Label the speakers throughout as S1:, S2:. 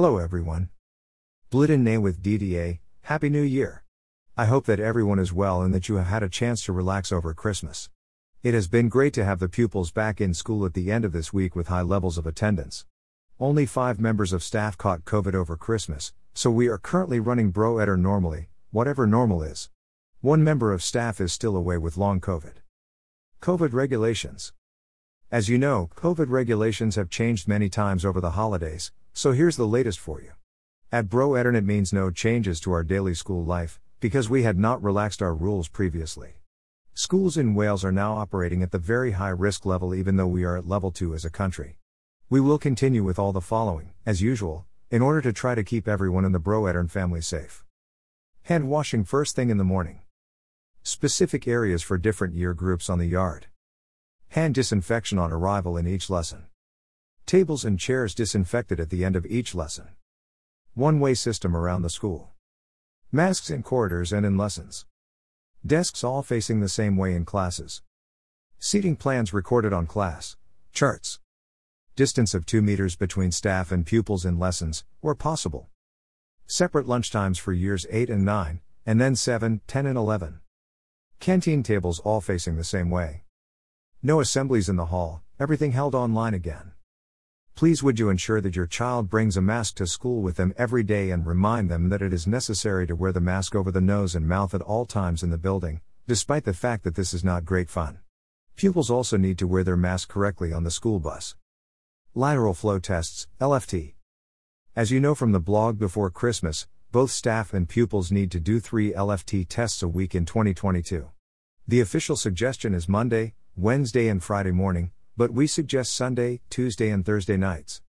S1: Hello everyone. Nay with DDA, Happy New Year. I hope that everyone is well and that you have had a chance to relax over Christmas. It has been great to have the pupils back in school at the end of this week with high levels of attendance. Only five members of staff caught COVID over Christmas, so we are currently running Bro Edern normally, whatever normal is. One member of staff is still away with long COVID. COVID regulations. As you know, COVID regulations have changed many times over the holidays, so here's the latest for you. At Bro Edern it means no changes to our daily school life, because we had not relaxed our rules previously. Schools in Wales are now operating at the very high risk level even though we are at level 2 as a country. We will continue with all the following, as usual, in order to try to keep everyone in the Bro Edern family safe. Hand washing first thing in the morning. Specific areas for different year groups on the yard. Hand disinfection on arrival in each lesson. Tables and chairs disinfected at the end of each lesson. One way system around the school. Masks in corridors and in lessons. Desks all facing the same way in classes. Seating plans recorded on class charts. Distance of 2 meters between staff and pupils in lessons, where possible. Separate lunchtimes for years 8 and 9, and then 7, 10, and 11. Canteen tables all facing the same way. No assemblies in the hall, everything held online again. Please would you ensure that your child brings a mask to school with them every day and remind them that it is necessary to wear the mask over the nose and mouth at all times in the building, despite the fact that this is not great fun. Pupils also need to wear their mask correctly on the school bus. Lateral flow tests, LFT. As you know from the blog before Christmas, both staff and pupils need to do three LFT tests a week in 2022. The official suggestion is Monday, Wednesday, and Friday morning, but we suggest Sunday, Tuesday, and Thursday nights.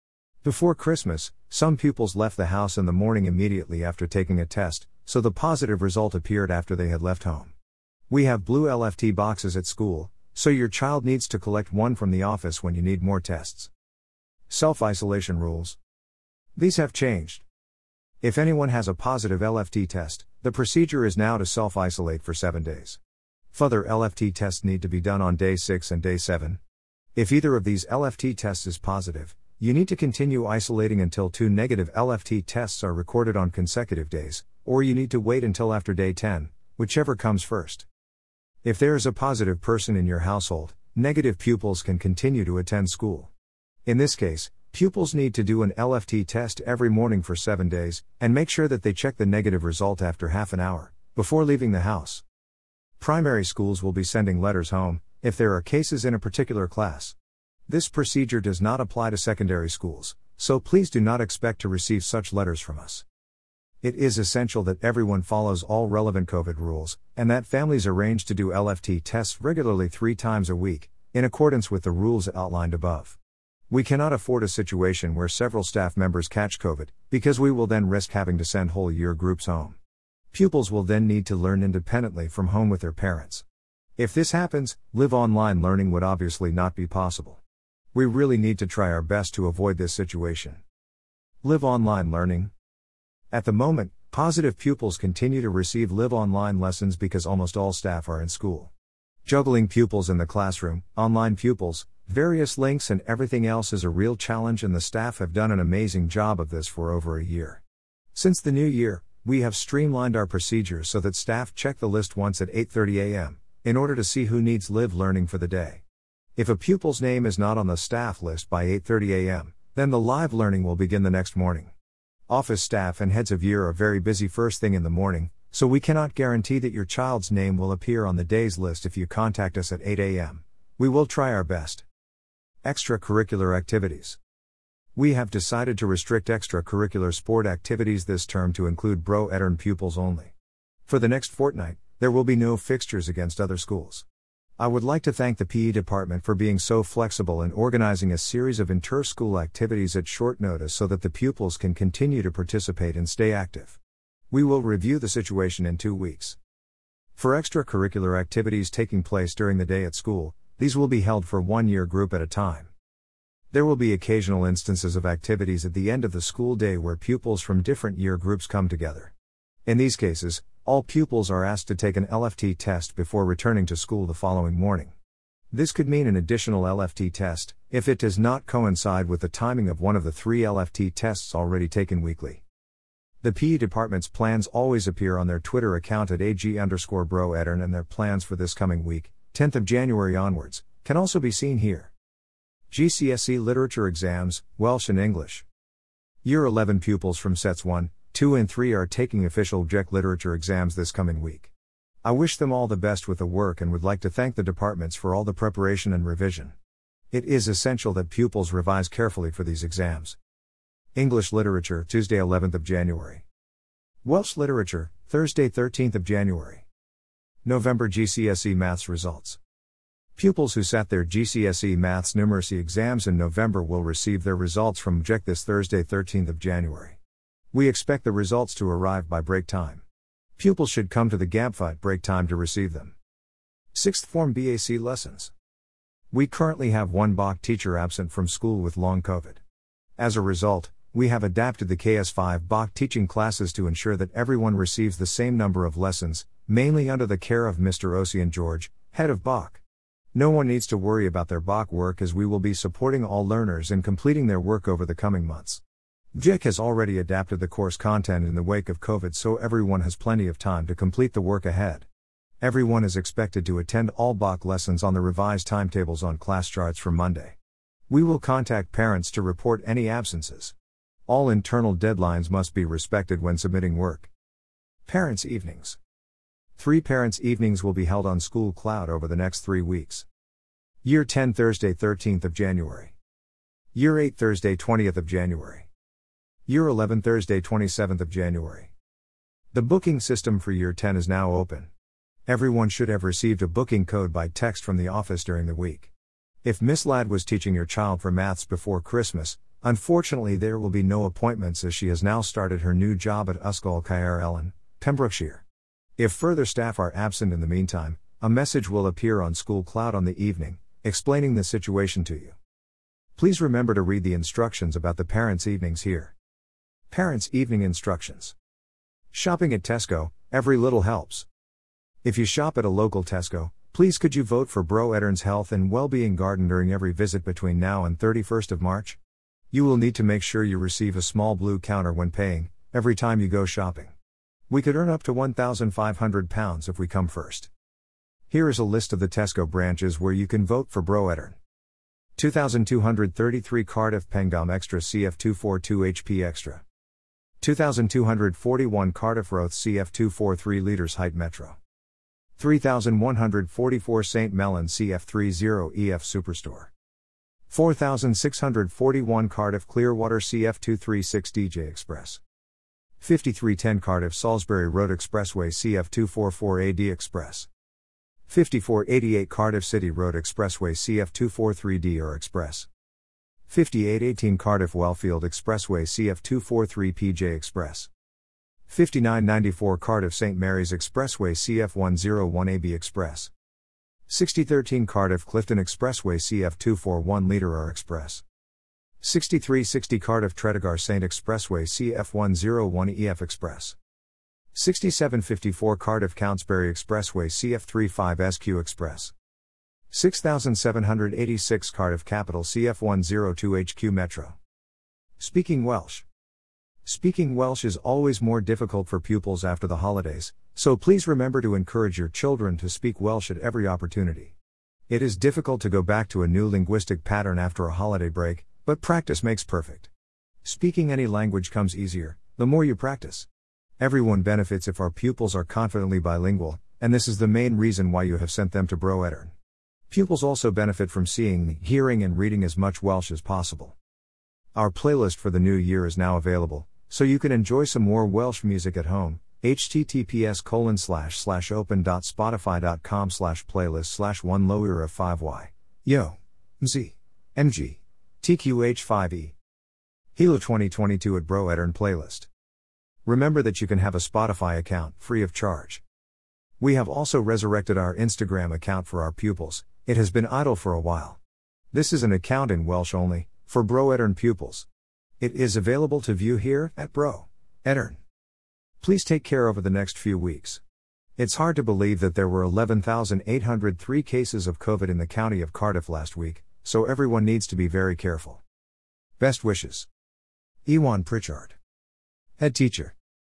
S1: Before Christmas, some pupils left the house in the morning immediately after taking a test, so the positive result appeared after they had left home. We have blue LFT boxes at school, so your child needs to collect one from the office when you need more tests. Self isolation rules. These have changed. If anyone has a positive LFT test, the procedure is now to self isolate for seven days. Further LFT tests need to be done on day 6 and day 7. If either of these LFT tests is positive, you need to continue isolating until two negative LFT tests are recorded on consecutive days, or you need to wait until after day 10, whichever comes first. If there is a positive person in your household, negative pupils can continue to attend school. In this case, pupils need to do an LFT test every morning for 7 days, and make sure that they check the negative result after half an hour, before leaving the house. Primary schools will be sending letters home, if there are cases in a particular class. This procedure does not apply to secondary schools, so please do not expect to receive such letters from us. It is essential that everyone follows all relevant COVID rules, and that families arrange to do LFT tests regularly three times a week, in accordance with the rules outlined above. We cannot afford a situation where several staff members catch COVID, because we will then risk having to send whole year groups home. Pupils will then need to learn independently from home with their parents. If this happens, live online learning would obviously not be possible. We really need to try our best to avoid this situation. Live online learning. At the moment, positive pupils continue to receive live online lessons because almost all staff are in school. Juggling pupils in the classroom, online pupils, various links, and everything else is a real challenge, and the staff have done an amazing job of this for over a year. Since the new year, we have streamlined our procedures so that staff check the list once at 8:30 a.m in order to see who needs live learning for the day. If a pupil's name is not on the staff list by 8:30 a.m., then the live learning will begin the next morning. Office staff and heads of year are very busy first thing in the morning, so we cannot guarantee that your child's name will appear on the day's list if you contact us at 8 a.m. We will try our best. Extracurricular activities. We have decided to restrict extracurricular sport activities this term to include Bro Edern pupils only. For the next fortnight, there will be no fixtures against other schools. I would like to thank the PE department for being so flexible in organizing a series of inter school activities at short notice so that the pupils can continue to participate and stay active. We will review the situation in two weeks. For extracurricular activities taking place during the day at school, these will be held for one year group at a time. There will be occasional instances of activities at the end of the school day where pupils from different year groups come together. In these cases, all pupils are asked to take an LFT test before returning to school the following morning. This could mean an additional LFT test, if it does not coincide with the timing of one of the three LFT tests already taken weekly. The PE department's plans always appear on their Twitter account at AG underscore bro Edern and their plans for this coming week, 10th of January onwards, can also be seen here. GCSE Literature Exams, Welsh and English. Year 11 pupils from sets 1, 2 and 3 are taking official GCSE literature exams this coming week. I wish them all the best with the work and would like to thank the departments for all the preparation and revision. It is essential that pupils revise carefully for these exams. English Literature, Tuesday 11th of January. Welsh Literature, Thursday 13th of January. November GCSE Maths results. Pupils who sat their GCSE Maths numeracy exams in November will receive their results from GCSE this Thursday 13th of January. We expect the results to arrive by break time. Pupils should come to the GABFA break time to receive them. Sixth Form BAC lessons. We currently have one Bac teacher absent from school with long COVID. As a result, we have adapted the KS5 Bac teaching classes to ensure that everyone receives the same number of lessons, mainly under the care of Mr. Ocean George, head of Bac. No one needs to worry about their Bac work as we will be supporting all learners in completing their work over the coming months. GCSE has already adapted the course content in the wake of COVID so everyone has plenty of time to complete the work ahead. Everyone is expected to attend all BAC lessons on the revised timetables on class charts from Monday. We will contact parents to report any absences. All internal deadlines must be respected when submitting work. Parents' Evenings Three Parents' Evenings will be held on School Cloud over the next three weeks. Year 10 Thursday 13th of January. Year 8 Thursday 20th of January. Year 11 Thursday 27th of January. The booking system for Year 10 is now open. Everyone should have received a booking code by text from the office during the week. If Miss Ladd was teaching your child for maths before Christmas, Unfortunately, there will be no appointments as she has now started her new job at Ysgol Caer Elen, Pembrokeshire. If further staff are absent in the meantime, a message will appear on School Cloud on the evening, explaining the situation to you. Please remember to read the instructions about the parents' evenings here. Parents' Evening Instructions Shopping at Tesco, every little helps. If you shop at a local Tesco, please could you vote for Bro Edern's Health and Wellbeing Garden during every visit between now and 31st of March? You will need to make sure you receive a small blue counter when paying, every time you go shopping. We could earn up to £1,500 if we come first. Here is a list of the Tesco branches where you can vote for Bro Edern. 2233 Cardiff Pengam Extra CF242 HP Extra. 2241 Cardiff Roath CF243 liters Height Metro. 3144 St. Mellon CF30 EF Superstore. 4641 Cardiff Clearwater CF236 DJ Express. 5310 Cardiff Salisbury Road Expressway CF244 AD Express. 5488 Cardiff City Road Expressway CF243 DR Express. 5818 Cardiff Wellfield Expressway CF243 PJ Express. 5994 Cardiff St Mary's Expressway CF101 AB Express. 6013 Cardiff Clifton Expressway CF241 Liter R Express. 6360 Cardiff Tredegar Saint Expressway CF101 EF Express. 6754 Cardiff Countisbury Expressway CF35 SQ Express. 6786 Cardiff Capital CF102 HQ Metro. Speaking Welsh. Speaking Welsh is always more difficult for pupils after the holidays, so please remember to encourage your children to speak Welsh at every opportunity. It is difficult to go back to a new linguistic pattern after a holiday break, but practice makes perfect. Speaking any language comes easier, the more you practice. Everyone benefits if our pupils are confidently bilingual, and this is the main reason why you have sent them to Bro Edern. Pupils also benefit from seeing, hearing, and reading as much Welsh as possible. Our playlist for the new year is now available, so you can enjoy some more Welsh music at home. https colon slash slash open.spotify.com slash playlist slash one lower 5y. Yo. Z. MG. TQH5E. Hilo 2022 at Bro Edern playlist. Remember that you can have a Spotify account free of charge. We have also resurrected our Instagram account for our pupils, it has been idle for a while. This is an account in Welsh only, for Bro Edern pupils. It is available to view here at Bro. Edern. Please take care over the next few weeks. It's hard to believe that there were 11,803 cases of COVID in the county of Cardiff last week, so everyone needs to be very careful. Best wishes. Iwan Pritchard. Head teacher.